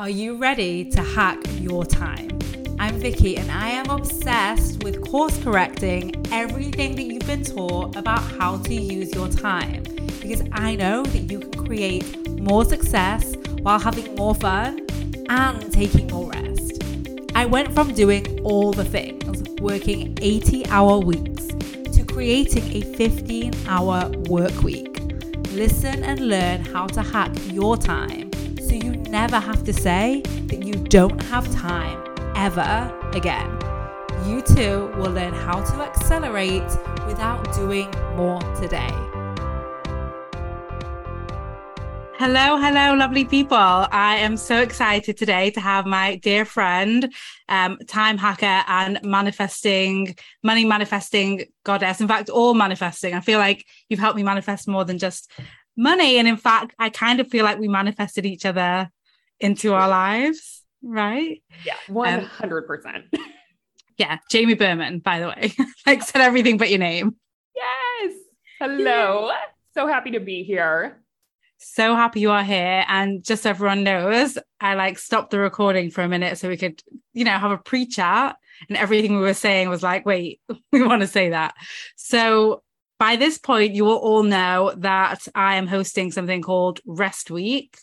Are you ready to hack your time? I'm Vicky and I am obsessed with course correcting everything that you've been taught about how to use your time because I know that you can create more success while having more fun and taking more rest. I went from doing all the things, working 80 hour weeks, to creating a 15 hour work week. Listen and learn how to hack your time so you never have to say that you don't have time ever again. You too will learn how to accelerate without doing more today. Hello, hello, lovely people. I am so excited today to have my dear friend, um, time hacker and manifesting, money manifesting goddess. In fact, all manifesting. I feel like you've helped me manifest more than just money. And in fact, I kind of feel like we manifested each other into our lives, right? Yeah, 100%. Um, yeah, Jamie Berman, by the way, like said everything but your name. Yes. Hello. Yeah. So happy to be here. So happy you are here. And just so everyone knows, I like stopped the recording for a minute so we could, you know, have a pre chat. And everything we were saying was like, wait, we want to say that. So by this point, you will all know that I am hosting something called Rest Week,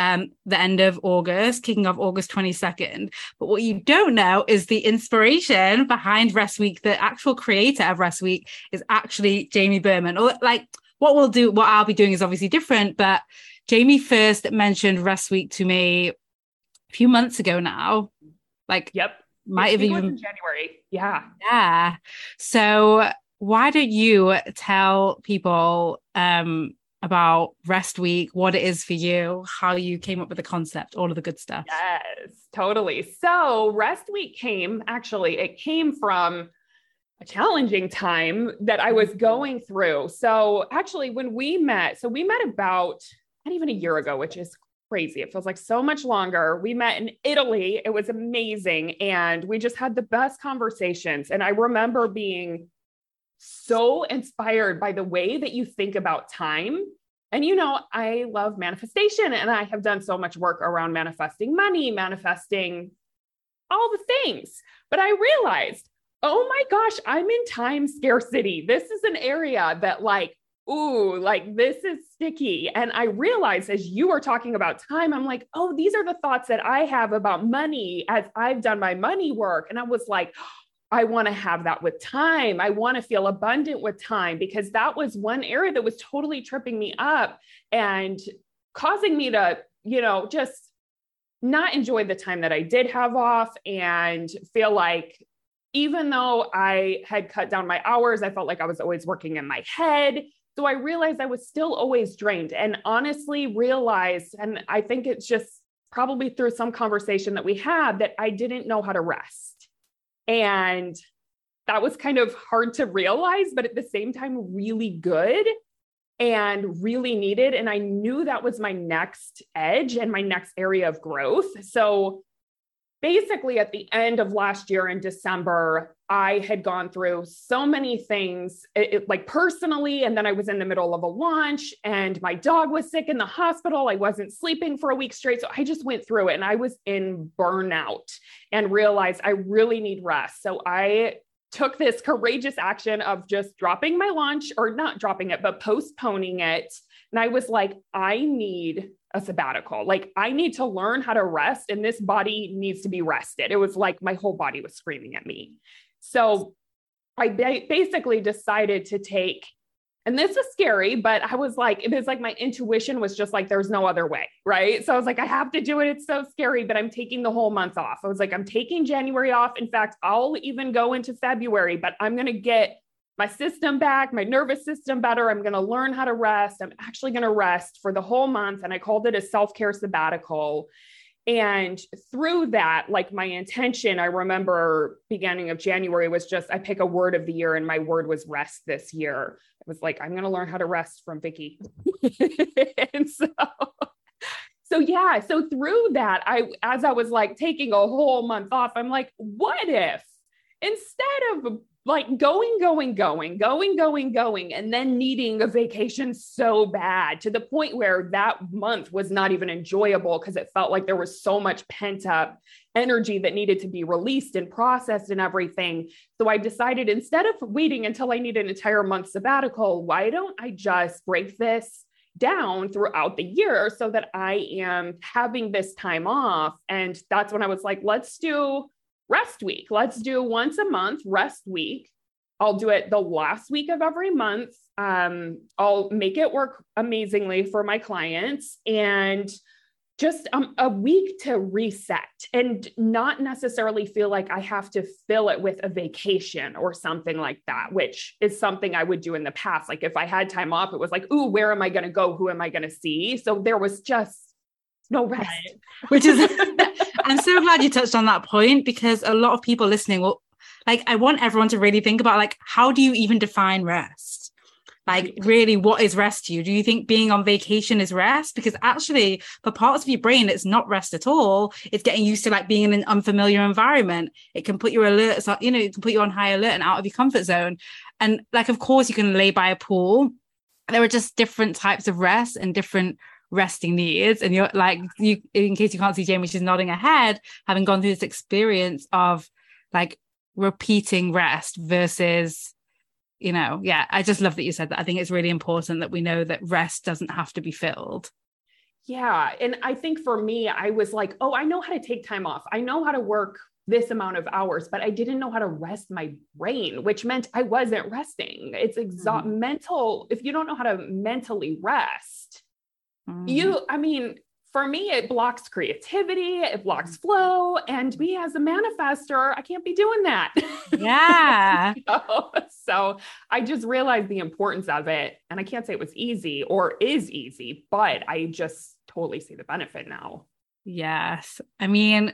um, the end of August, kicking off August 22nd. But what you don't know is the inspiration behind Rest Week. The actual creator of Rest Week is actually Jamie Berman. Or like what we'll do, what I'll be doing is obviously different, but Jamie first mentioned Rest Week to me a few months ago now. Like, yep. Might have even January. Yeah. Yeah. So why don't you tell people um, about Rest Week, what it is for you, how you came up with the concept, all of the good stuff? Yes, totally. So, Rest Week came actually, it came from a challenging time that I was going through. So, actually, when we met, so we met about not even a year ago, which is crazy. It feels like so much longer. We met in Italy. It was amazing. And we just had the best conversations. And I remember being so inspired by the way that you think about time. And you know, I love manifestation and I have done so much work around manifesting money, manifesting all the things. But I realized, oh my gosh, I'm in time scarcity. This is an area that, like, ooh, like this is sticky. And I realized as you were talking about time, I'm like, oh, these are the thoughts that I have about money as I've done my money work. And I was like, I want to have that with time. I want to feel abundant with time because that was one area that was totally tripping me up and causing me to, you know, just not enjoy the time that I did have off and feel like even though I had cut down my hours, I felt like I was always working in my head. So I realized I was still always drained and honestly realized, and I think it's just probably through some conversation that we had that I didn't know how to rest. And that was kind of hard to realize, but at the same time, really good and really needed. And I knew that was my next edge and my next area of growth. So basically, at the end of last year in December, I had gone through so many things, it, it, like personally. And then I was in the middle of a launch, and my dog was sick in the hospital. I wasn't sleeping for a week straight. So I just went through it and I was in burnout and realized I really need rest. So I took this courageous action of just dropping my launch or not dropping it, but postponing it. And I was like, I need a sabbatical. Like, I need to learn how to rest, and this body needs to be rested. It was like my whole body was screaming at me. So I ba- basically decided to take, and this was scary, but I was like, it was like my intuition was just like, there's no other way. Right. So I was like, I have to do it. It's so scary, but I'm taking the whole month off. I was like, I'm taking January off. In fact, I'll even go into February, but I'm going to get my system back, my nervous system better. I'm going to learn how to rest. I'm actually going to rest for the whole month. And I called it a self care sabbatical. And through that, like my intention, I remember beginning of January was just I pick a word of the year, and my word was rest this year. It was like, I'm going to learn how to rest from Vicky. and so, so yeah, so through that, I, as I was like taking a whole month off, I'm like, what if instead of like going, going, going, going, going, going, and then needing a vacation so bad to the point where that month was not even enjoyable because it felt like there was so much pent up energy that needed to be released and processed and everything. So I decided instead of waiting until I need an entire month sabbatical, why don't I just break this down throughout the year so that I am having this time off? And that's when I was like, let's do rest week. Let's do once a month rest week. I'll do it the last week of every month. Um, I'll make it work amazingly for my clients and just um, a week to reset and not necessarily feel like I have to fill it with a vacation or something like that, which is something I would do in the past. Like if I had time off, it was like, ooh, where am I going to go? Who am I going to see? So there was just no rest. Right. Which is, I'm so glad you touched on that point because a lot of people listening will, like, I want everyone to really think about, like, how do you even define rest? Like, really, what is rest to you? Do you think being on vacation is rest? Because actually, for parts of your brain, it's not rest at all. It's getting used to like being in an unfamiliar environment. It can put your alerts, you know, it can put you on high alert and out of your comfort zone. And like, of course, you can lay by a pool. There are just different types of rest and different resting needs and you're like you in case you can't see Jamie she's nodding her head having gone through this experience of like repeating rest versus you know yeah I just love that you said that I think it's really important that we know that rest doesn't have to be filled yeah and I think for me I was like oh I know how to take time off I know how to work this amount of hours, but I didn't know how to rest my brain, which meant I wasn't resting. It's exhaust mm-hmm. mental. If you don't know how to mentally rest, Mm-hmm. You, I mean, for me, it blocks creativity, it blocks flow. And me as a manifester, I can't be doing that. Yeah. so, so I just realized the importance of it. And I can't say it was easy or is easy, but I just totally see the benefit now. Yes. I mean,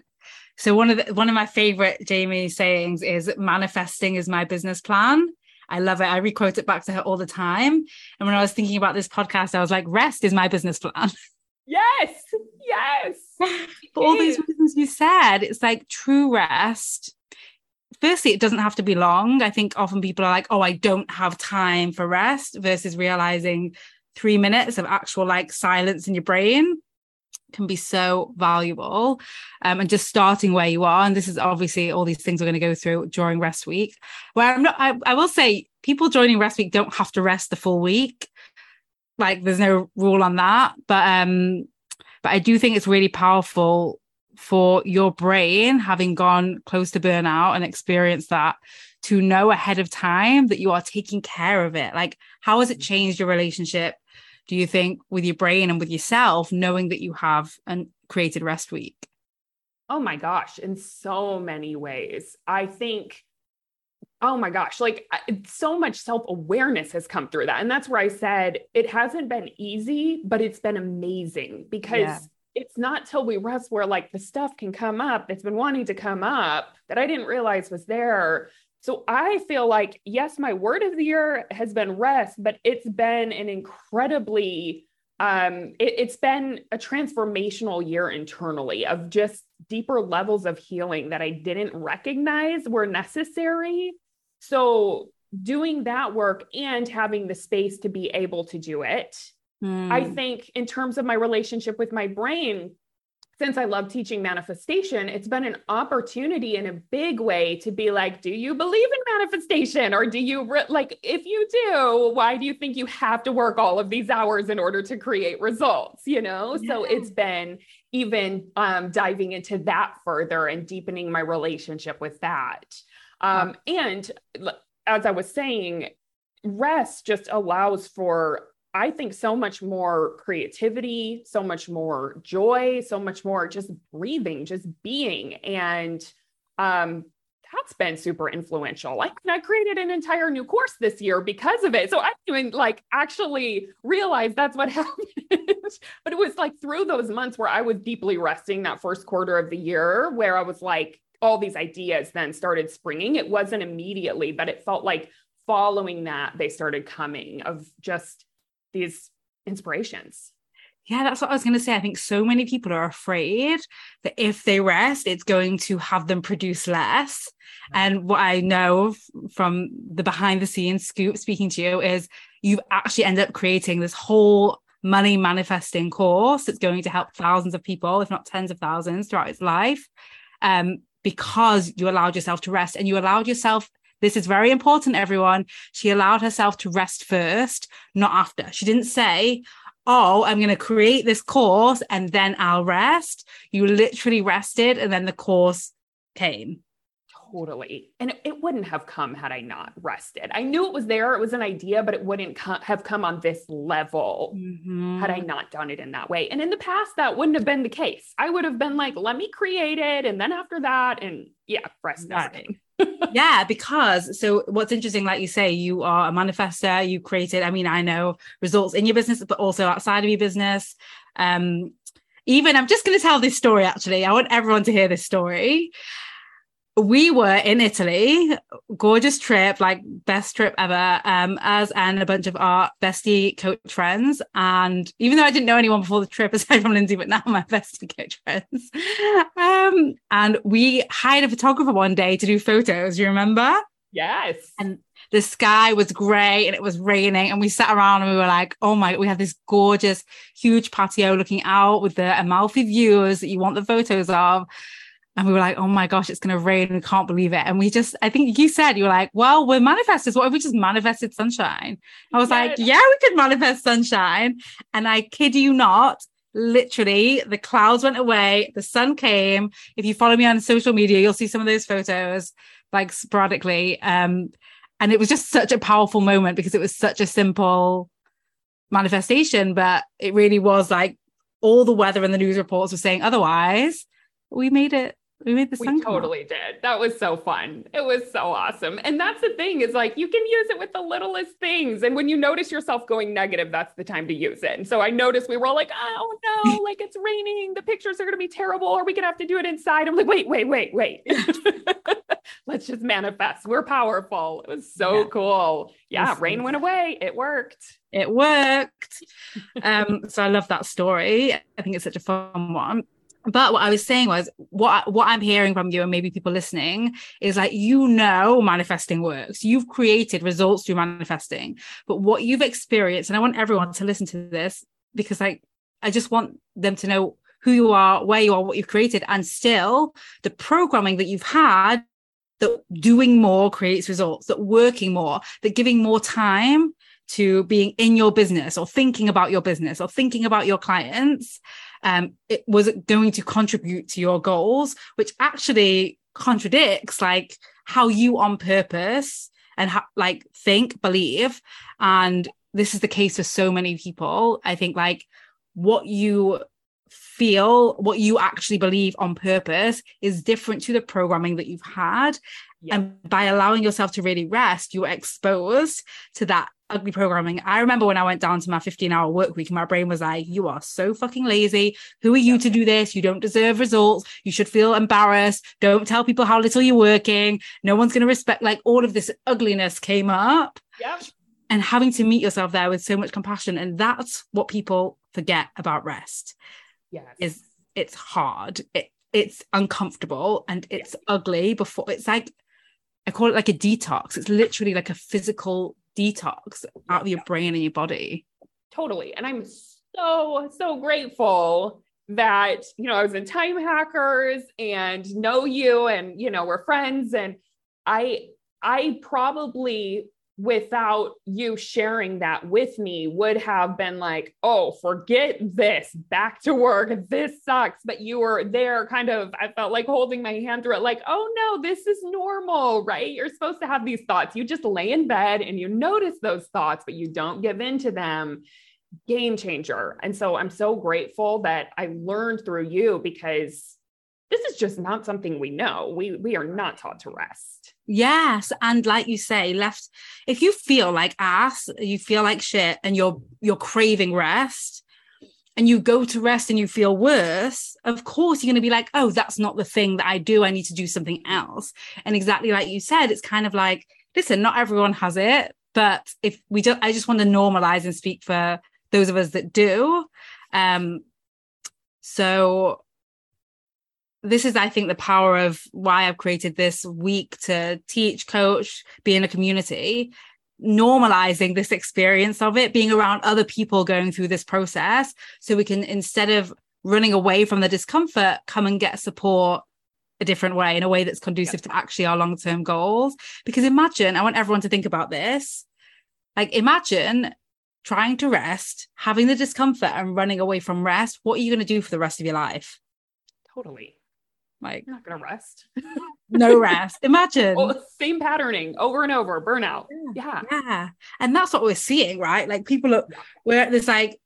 so one of the, one of my favorite Jamie sayings is manifesting is my business plan. I love it. I requote it back to her all the time. And when I was thinking about this podcast, I was like, rest is my business plan. Yes. Yes. For all these reasons you said, it's like true rest. Firstly, it doesn't have to be long. I think often people are like, oh, I don't have time for rest versus realizing three minutes of actual like silence in your brain can be so valuable um, and just starting where you are and this is obviously all these things we're going to go through during rest week. Where i'm not I, I will say people joining rest week don't have to rest the full week. Like there's no rule on that but um but i do think it's really powerful for your brain having gone close to burnout and experienced that to know ahead of time that you are taking care of it. Like how has it changed your relationship do you think with your brain and with yourself knowing that you have a created rest week? Oh my gosh in so many ways. I think oh my gosh like so much self-awareness has come through that. And that's where i said it hasn't been easy but it's been amazing because yeah. it's not till we rest where like the stuff can come up that's been wanting to come up that i didn't realize was there so I feel like, yes, my word of the year has been rest, but it's been an incredibly, um, it, it's been a transformational year internally of just deeper levels of healing that I didn't recognize were necessary. So doing that work and having the space to be able to do it. I hmm. think in terms of my relationship with my brain, since I love teaching manifestation, it's been an opportunity in a big way to be like, do you believe in manifestation? Or do you, re- like, if you do, why do you think you have to work all of these hours in order to create results? You know? Yeah. So it's been even um, diving into that further and deepening my relationship with that. Um, and as I was saying, rest just allows for I think so much more creativity, so much more joy, so much more just breathing, just being. And um, that's been super influential. Like I created an entire new course this year because of it. So I didn't like actually realize that's what happened. but it was like through those months where I was deeply resting that first quarter of the year, where I was like, all these ideas then started springing. It wasn't immediately, but it felt like following that, they started coming of just these inspirations. Yeah, that's what I was going to say. I think so many people are afraid that if they rest, it's going to have them produce less. And what I know from the behind the scenes scoop speaking to you is you actually end up creating this whole money manifesting course that's going to help thousands of people, if not tens of thousands throughout its life. Um, because you allowed yourself to rest and you allowed yourself this is very important, everyone. She allowed herself to rest first, not after. She didn't say, Oh, I'm going to create this course and then I'll rest. You literally rested and then the course came. Totally. And it, it wouldn't have come had I not rested. I knew it was there. It was an idea, but it wouldn't co- have come on this level Mhm. had I not done it in that way. And in the past, that wouldn't have been the case. I would have been like, let me create it. And then after that, and yeah, rest Right. Yeah, because so what's interesting, like you say, you are a manifester, you created, I mean, I know results in your business, but also outside of your business. Um, even I'm just going to tell this story actually. I want everyone to hear this story. We were in Italy, gorgeous trip, like best trip ever, um, as and a bunch of our bestie coach friends. And even though I didn't know anyone before the trip, aside from Lindsay, but now my bestie coach friends. Um, and we hired a photographer one day to do photos. You remember? Yes. And the sky was grey and it was raining and we sat around and we were like oh my we had this gorgeous huge patio looking out with the amalfi views that you want the photos of and we were like oh my gosh it's going to rain. We can't believe it. And we just i think you said you were like well we're manifestors. What if we just manifested sunshine? I was like yeah we could manifest sunshine. And i kid you not literally the clouds went away the sun came. If you follow me on social media you'll see some of those photos like sporadically. Um and it was just such a powerful moment because it was such a simple manifestation but it really was like all the weather and the news reports were saying otherwise we made it we made the We sun up. totally did. That was so fun. It was so awesome. And that's the thing is like you can use it with the littlest things. And when you notice yourself going negative, that's the time to use it. And so I noticed we were all like, oh no, like it's raining. The pictures are going to be terrible. Are we going to have to do it inside? I'm like, wait, wait, wait, wait. Let's just manifest. We're powerful. It was so Yeah. cool. Yeah, rain went away. It worked. it worked um so i love that story i think it's such a fun one but what I was saying was what what I'm hearing from you and maybe people listening is like you know manifesting works. You've created results through manifesting. But what you've experienced and I want everyone to listen to this because like I just want them to know who you are, where you are, what you've created and still the programming that you've had that doing more creates results, that working more, that giving more time to being in your business or thinking about your business or thinking about your clients um, it was going to contribute to your goals, which actually contradicts like how you on purpose and how, like think, believe. And this is the case for so many people. I think like what you feel, what you actually believe on purpose is different to the programming that you've had. Yeah. And by allowing yourself to really rest, you're exposed to that ugly programming. I remember when I went down to my 15 hour work week, my brain was like, you are so fucking lazy. Who are you to do this? You don't deserve results. You should feel embarrassed. Don't tell people how little you're working. No one's going to respect, like all of this ugliness came up Yep. and having to meet yourself there with so much compassion. And that's what people forget about rest Yes. is it's hard. It, it's uncomfortable and it's ugly before it's like, I call it like a detox. It's literally like a physical detox out of your brain and your body. Totally. And I'm so, so grateful that, you know, I was in Time Hackers and know you and, you know, we're friends. And I, I probably, without you sharing that with me, would have been like, oh, forget this, back to work. This sucks. But you were there kind of, I felt like holding my hand through it, like, oh no, this is normal, right? You're supposed to have these thoughts. You just lay in bed and you notice those thoughts, but you don't give in to them game changer. And so I'm so grateful that I learned through you because this is just not something we know. We we are not taught to rest. Yes, and like you say, left if you feel like ass, you feel like shit and you're you're craving rest and you go to rest and you feel worse, of course you're going to be like, "Oh, that's not the thing that I do. I need to do something else." And exactly like you said, it's kind of like, listen, not everyone has it, but if we don't I just want to normalize and speak for those of us that do. Um, so this is, I think, the power of why I've created this week to teach, coach, be in a community, normalizing this experience of it, being around other people going through this process. So we can, instead of running away from the discomfort, come and get support a different way, in a way that's conducive to actually our long term goals. Because imagine, I want everyone to think about this. Like, imagine trying to rest, having the discomfort and running away from rest. What are you going to do for the rest of your life? Totally. Like, You're not going to rest. no rest. Imagine. well, same patterning over and over, burnout. Yeah. Yeah. And that's what we're seeing, right? Like people are, Yeah. we're at this like,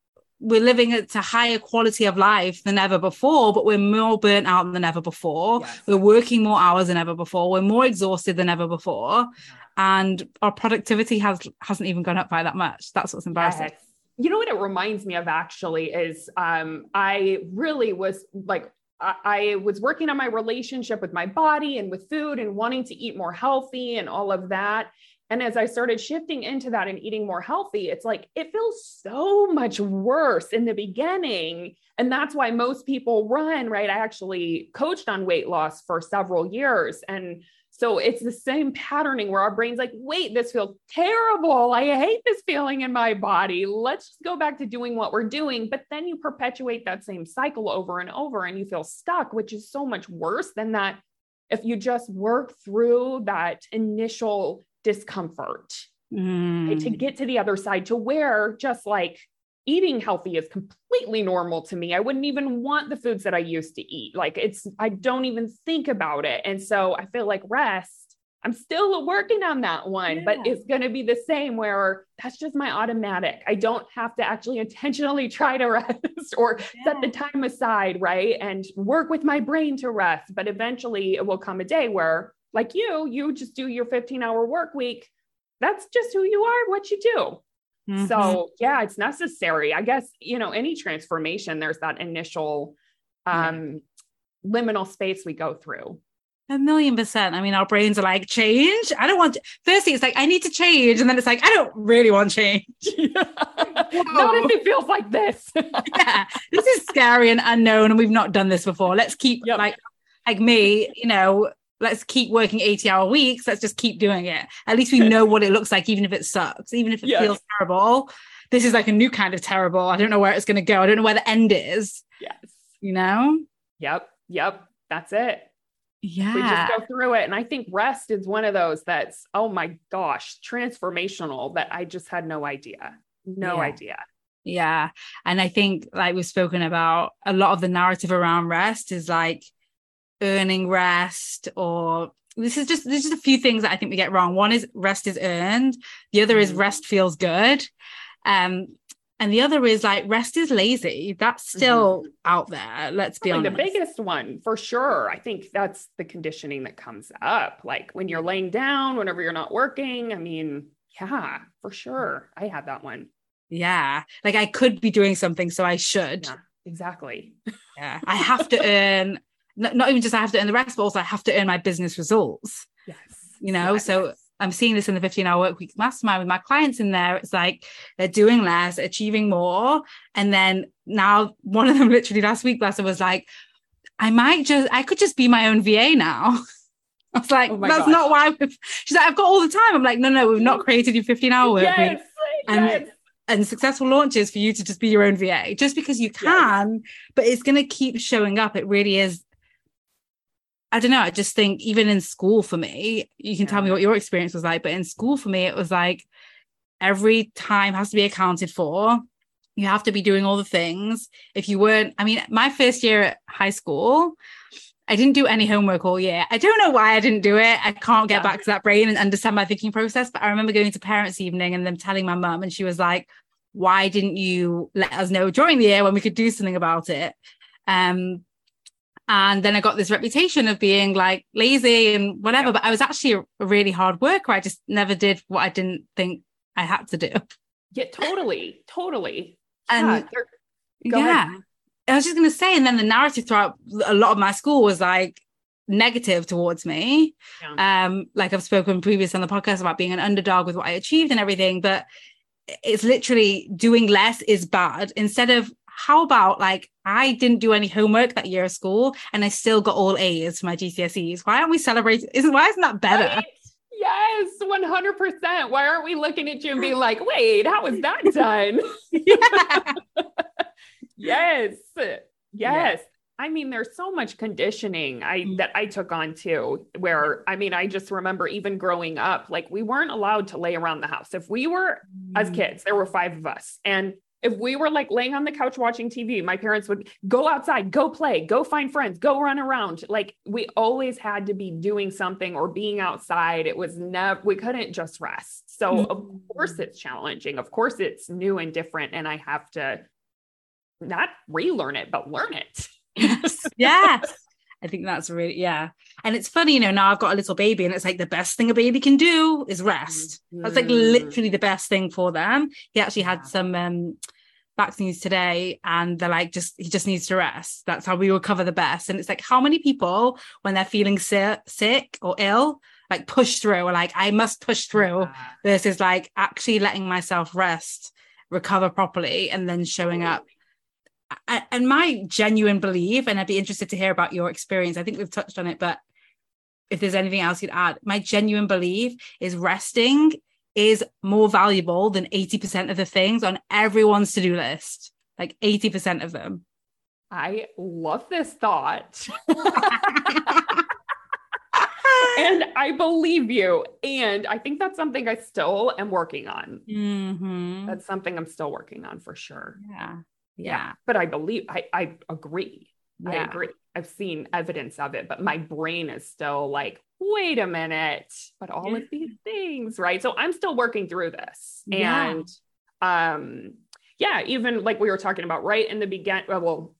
we're living at a higher quality of life than ever before, but we're more burnt out than ever before. Yes. We're working more hours than ever before. We're more exhausted than ever before. And our productivity has hasn't even gone up by that much. That's what's embarrassing. Yes. You know what it reminds me of actually is um, I really was like, I, was working on my relationship with my body and with food and wanting to eat more healthy and all of that. And as I started shifting into that and eating more healthy, it's like it feels so much worse in the beginning. And that's why most people run, right? I actually coached on weight loss for several years. And so it's the same patterning where our brain's like, wait, this feels terrible. I hate this feeling in my body. Let's just go back to doing what we're doing. But then you perpetuate that same cycle over and over and you feel stuck, which is so much worse than that if you just work through that initial discomfort Mm. right, to get to the other side to where just like eating healthy is completely normal to me. I wouldn't even want the foods that I used to eat. Like it's, I don't even think about it. And so I feel like rest, I'm still working on that one, but it's going to be the same where that's just my automatic. I don't have to actually intentionally try to rest or set the time aside, right? And work with my brain to rest. But eventually it will come a day where, like you, you just do your 15 hour work week. That's just who you are, what you do. Mhm. So yeah, it's necessary. I guess, you know, any transformation, there's that initial um liminal space we go through. A million percent. I mean, our brains are like, change. I don't want. To... Firstly, it's like, I need to change. And then it's like, I don't really want change. Not if it feels like this. yeah, this is scary and unknown, and we've not done this before. Let's keep Yep. like like me, you know, let's keep working 80 hour weeks. Let's just keep doing it. At least we know what it looks like, even if it sucks, even if it feels terrible. This is like a new kind of terrible. I don't know where it's going to go. I don't know where the end is, yes. you know? Yep. Yep. That's it. Yeah. We just go through it. And I think rest is one of those that's, oh my gosh, transformational that I just had no idea. No Yeah. idea. Yeah. And I think, like we've spoken about, a lot of the narrative around rest is like earning rest, or this is just, there's just a few things that I think we get wrong. One is rest is earned, the other is Mhm. rest feels good. Um, and the other is like rest is lazy. That's still out there. Let's be Probably honest. the biggest one for sure. I think that's the conditioning that comes up. Like when you're laying down, whenever you're not working. I mean, yeah, for sure. I had that one. Yeah. Like I could be doing something, so I should. Yeah, exactly. Yeah. I have to earn, not, not even just I have to earn the rest, but also I have to earn my business results. Yes. you know Yes. so i'm seeing this in the 15 hour work week mastermind with my clients in there it's like they're doing less achieving more and then now one of them literally last week last was like i might just i could just be my own va now i was like Oh that's gosh. not why we've she's like i've got all the time i'm like no no we've not mm. created your 15 hour work week yes. And- yes. and successful launches for you to just be your own va just because you can but it's going to keep showing up it really is I don't know. I just think even in school for me, you can tell me what your experience was like, but in school for me, it was like every time has to be accounted for. You have to be doing all the things. If you weren't, I mean, my first year at high school, I didn't do any homework all year. I don't know why I didn't do it. I can't get Yeah. back to that brain and understand my thinking process. But I remember going to parents' evening and them telling my mum, and she was like, Why didn't you let us know during the year when we could do something about it? Um, and then I got this reputation of being like lazy and whatever, Yeah. but I was actually a, really hard worker. I just never did what I didn't think I had to do. Yeah, totally. Totally. And yeah, there- Go ahead. yeah, I was just going to say, and then the narrative throughout a lot of my school was like negative towards me. Yeah. Um, like I've spoken previous on the podcast about being an underdog with what I achieved and everything, but it's literally doing less is bad instead of how about like I didn't do any homework that year of school and I still got all A's for my GCSEs? Why aren't we celebrating? Isn't why isn't that better? Right? Yes, 100%. Why aren't we looking at you and being like, wait, how was that done? yeah. yes. Yes. I mean, there's so much conditioning I Mm. that I took on too, where I mean, I just remember even growing up, like we weren't allowed to lay around the house. If we were as kids, there were five of us. And if we were like laying on the couch watching TV, my parents would go outside, go play, go find friends, go run around. Like we always had to be doing something or being outside. It was never, we couldn't just rest. So, of Mm. course, it's challenging. Of course, it's new and different. And I have to not relearn it, but learn it. yes, yes. I think that's really yeah. And it's funny, you know, now I've got a little baby, and it's like the best thing a baby can do is rest. That's like Mm. literally the best thing for them. He actually had Yeah. some um vaccines today, and they're like, just he just needs to rest. That's how we recover the best. And it's like, how many people, when they're feeling sick, sick or ill, like push through, or like I must push through, versus like actually letting myself rest, recover properly, and then showing up and my genuine belief, and I'd be interested to hear about your experience. I think we've touched on it, but if there's anything else you'd add, my genuine belief is resting is more valuable than 80% of the things on everyone's to do list, like 80% of them. I love this thought. and I believe you. And I think that's something I still am working on. Mhm. That's something I'm still working on for sure. Yeah. Yeah. But I believe, I, I agree. I agree. I've seen evidence of it, but my brain is still like, wait a minute, but all of these things, right? So I'm still working through this. Yeah. And um, yeah, even like we were talking about right in the beginning, well,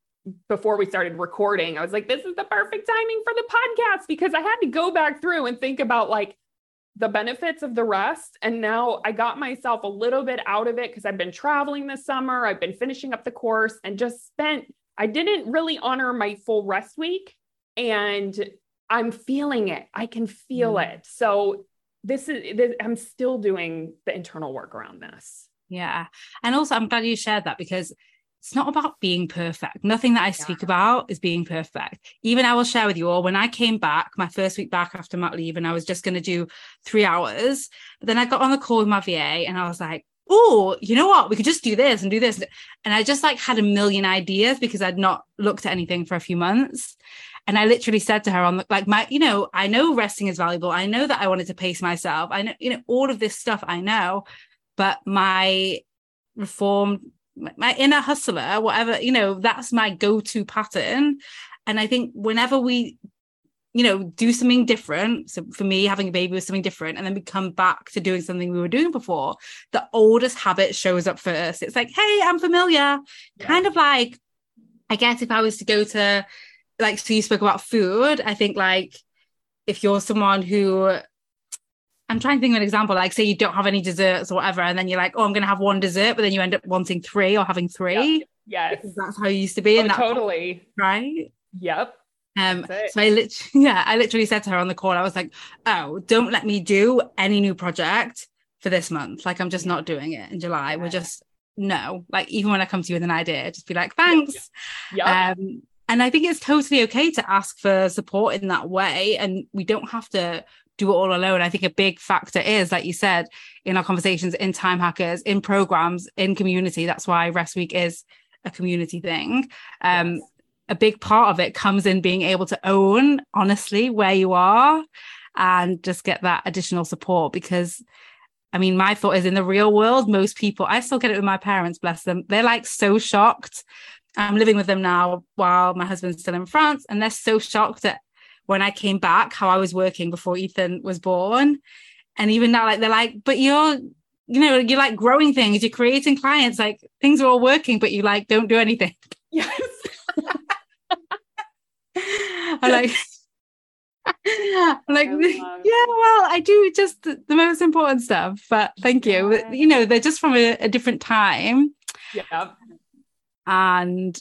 before we started recording, I was like, this is the perfect timing for the podcast because I had to go back through and think about like the benefits of the rest. And now I got myself a little bit out of it because I've been traveling this summer. I've been finishing up the course and just spent, I didn't really honor my full rest week. And I'm feeling it. I can feel Mm. it. So this is, this, I'm still doing the internal work around this. Yeah. And also, I'm glad you shared that because it's not about being perfect. Nothing that I speak about is being perfect. Even I will share with you all when I came back, my first week back after mat leave, and I was just going to do three hours. But then I got on the call with my VA and I was like, oh, you know what? We could just do this and do this. And I just like had a million ideas because I'd not looked at anything for a few months. And I literally said to her on the, like my, you know, I know resting is valuable. I know that I wanted to pace myself. I know, you know, all of this stuff I know, but my reformed, my, inner hustler, whatever, you know, that's my go-to pattern. And I think whenever we, you know, do something different. So for me, having a baby was something different. And then we come back to doing something we were doing before. The oldest habit shows up first. It's like, hey, I'm familiar. Yeah. Kind of like, I guess if I was to go to like so you spoke about food i think like if you're someone who i'm trying to think of an example like say you don't have any desserts or whatever and then you're like oh i'm going to have one dessert but then you end up wanting three or having three? Yes. that's how you used to be Oh, and that totally. right? Yep. um so i literally yeah i literally said to her on the call i was like oh don't let me do any new project for this month. Like i'm just not doing it in july. We're just no. Like even when i come to you with an idea just be like thanks. Yep. um, and I think it's totally okay to ask for support in that way. And we don't have to do it all alone. I think a big factor is, like you said, in our conversations, in time hackers, in programs, in community. That's why Rest Week is a community thing. Um, Yes. A big part of it comes in being able to own honestly where you are and just get that additional support because I mean, my thought is in the real world, most people, I still get it with my parents, bless them. They're like so shocked. I'm living with them now while my husband's still in France, and they're so shocked at when I came back, how I was working before Ethan was born. And even now, like, they're like, but you're, you know, you're like growing things, you're creating clients, like things are all working, but you like don't do anything. yes. I'm like, I'm like, yeah, well, I do just the, the most important stuff, but thank you. You know, they're just from a, a different time. yeah And,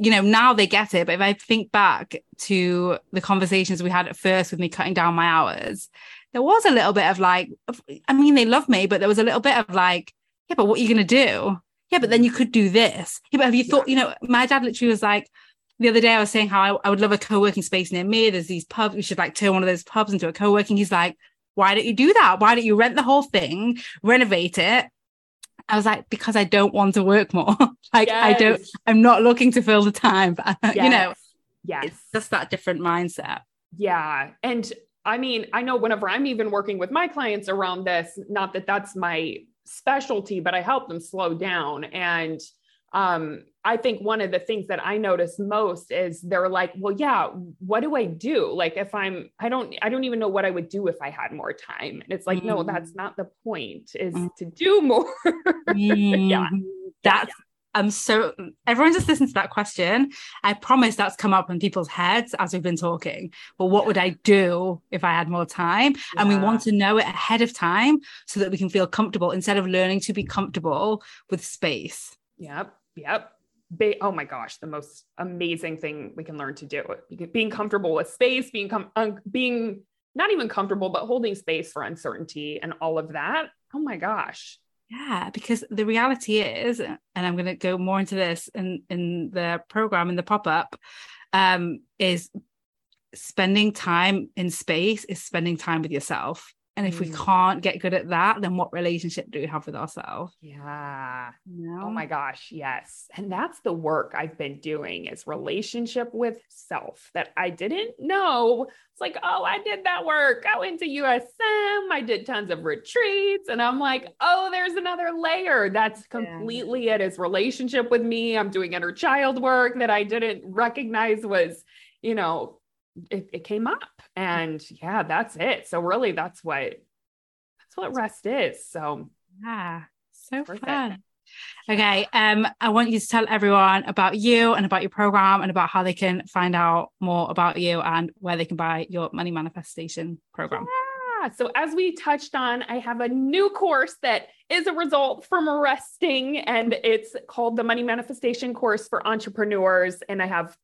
you know, now they get it. But if I think back to the conversations we had at first with me cutting down my hours, there was a little bit of like, I mean, they love me, but there was a little bit of like, yeah, but what are you going to do? yeah, but then you could do this. Yeah, but have you thought, you know, my dad literally was like, the other day I was saying how I, I would love a co-working space near me. There's these pubs. We should like turn one of those pubs into a co-working. He's like, why don't you do that? Why don't you rent the whole thing, renovate it? I was like, because I don't want to work more. like yes. I don't, I'm not looking to fill the time, but yes. you know, yes, it's just that different mindset. Yeah. And I mean, I know whenever I'm even working with my clients around this, not that that's my specialty, but I help them slow down. And um, I think one of the things that I notice most is they're like, well, yeah, what do I do? Like if I'm, I don't, I don't even know what I would do if I had more time. And it's like, mm. no, that's not the point is mm. to do more. Yeah. That's, yeah. I'm so everyone just listen to that question. I promise that's come up in people's heads as we've been talking. But what would I do if I had more time? Yeah. And we want to know it ahead of time so that we can feel comfortable instead of learning to be comfortable with space. Yep. Yep. Be- oh my gosh, the most amazing thing we can learn to do. Being comfortable with space, being com- being not even comfortable, but holding space for uncertainty and all of that. Oh my gosh. Yeah, because the reality is, and I'm going to go more into this in in the program in the pop up, um, is spending time in space is spending time with yourself. And if mm. we can't get good at that, then what relationship do we have with ourselves? Yeah. Oh my gosh. Yes. And that's the work I've been doing is relationship with self that I didn't know. It's like, oh, I did that work. I went to USM. I did tons of retreats. And I'm like, oh, there's another layer. That's completely yeah. it is relationship with me. I'm doing inner child work that I didn't recognize was, you know, it, it came up and yeah that's it. So really that's what that's what rest is. So yeah so fun. Okay um i want you to tell everyone about you and about your program and about how they can find out more about you and where they can buy your money manifestation program. Yeah. so as we touched on i have a new course that is a result from resting and it's called the money manifestation course for entrepreneurs. And i have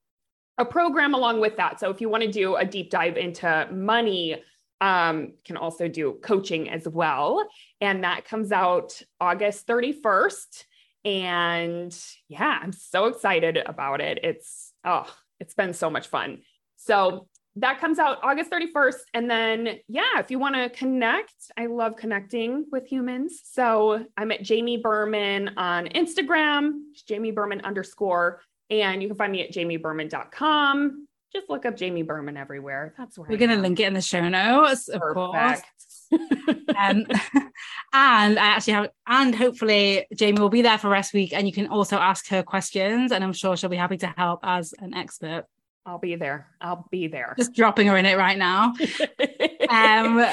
a program along with that. So if you want to do a deep dive into money, um, can also do coaching as well. And that comes out August 31st. And yeah, I'm so excited about it. It's oh, it's been so much fun. So that comes out August 31st. And then, yeah, if you want to connect, I love connecting with humans. So I'm at Jamie Berman on Instagram, Jamie Berman underscore and you can find me at jamieberman.com. Just look up Jamie Berman everywhere. That's where we're going to link it in the show notes, of Perfect. course. um, and I actually have, and hopefully Jamie will be there for rest week, and you can also ask her questions, and I'm sure she'll be happy to help as an expert. I'll be there. I'll be there. Just dropping her in it right now. um,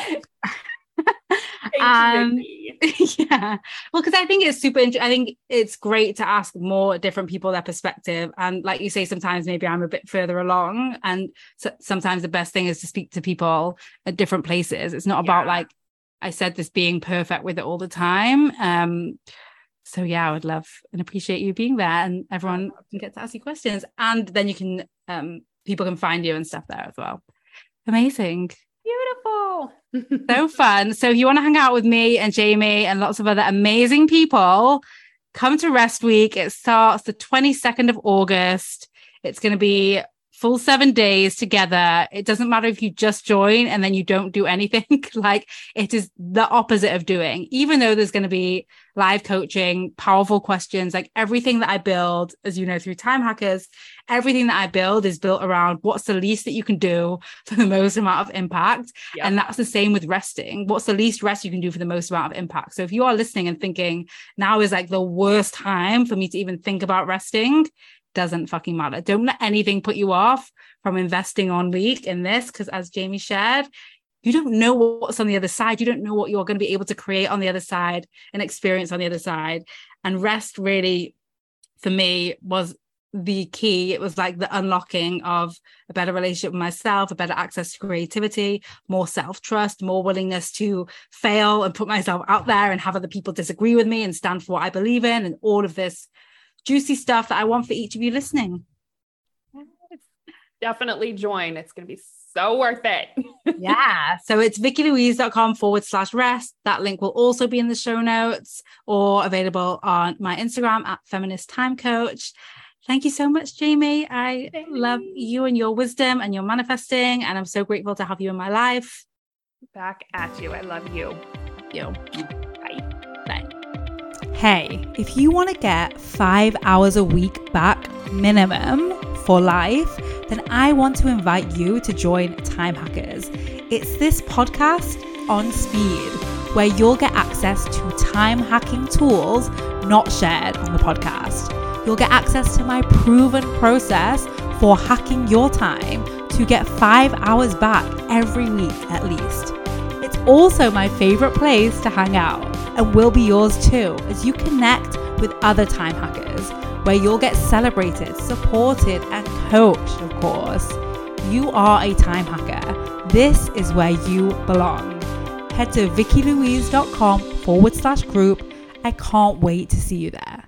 um, yeah well because i think it's super interesting. i think it's great to ask more different people their perspective and like you say sometimes maybe i'm a bit further along and so, sometimes the best thing is to speak to people at different places it's not about yeah. like i said this being perfect with it all the time um so yeah i would love and appreciate you being there and everyone can get to ask you questions and then you can um people can find you and stuff there as well amazing so fun. So if you want to hang out with me and Jamie and lots of other amazing people, come to Rest Week. It starts the 22nd of August. It's going to be full seven days together. It doesn't matter if you just join and then you don't do anything. like it is the opposite of doing, even though there's going to be live coaching, powerful questions, like everything that I build, as you know, through time hackers, everything that I build is built around what's the least that you can do for the most amount of impact. Yep. And that's the same with resting. What's the least rest you can do for the most amount of impact? So if you are listening and thinking now is like the worst time for me to even think about resting, doesn't fucking matter. Don't let anything put you off from investing on week in this because as Jamie shared, you don't know what's on the other side. You don't know what you're going to be able to create on the other side and experience on the other side. And rest really, for me, was the key. It was like the unlocking of a better relationship with myself, a better access to creativity, more self trust, more willingness to fail and put myself out there and have other people disagree with me and stand for what I believe in, and all of this juicy stuff that I want for each of you listening. Definitely join. It's going to be so worth it. yeah. So it's vickylouise.com forward slash rest. That link will also be in the show notes or available on my Instagram at feminist time coach. Thank you so much, Jamie. I Thanks. love you and your wisdom and your manifesting, and I'm so grateful to have you in my life. Back at you. I love you. You. Bye. Bye. Hey, if you want to get five hours a week back minimum for life, then I want to invite you to join Time Hackers. It's this podcast on speed where you'll get access to time hacking tools not shared on the podcast. You'll get access to my proven process for hacking your time to get five hours back every week at least. It's also my favorite place to hang out and will be yours too as you connect with other time hackers where you'll get celebrated, supported, and coached, of course. You are a time hacker. This is where you belong. Head to vickylouise.com forward slash group. I can't wait to see you there.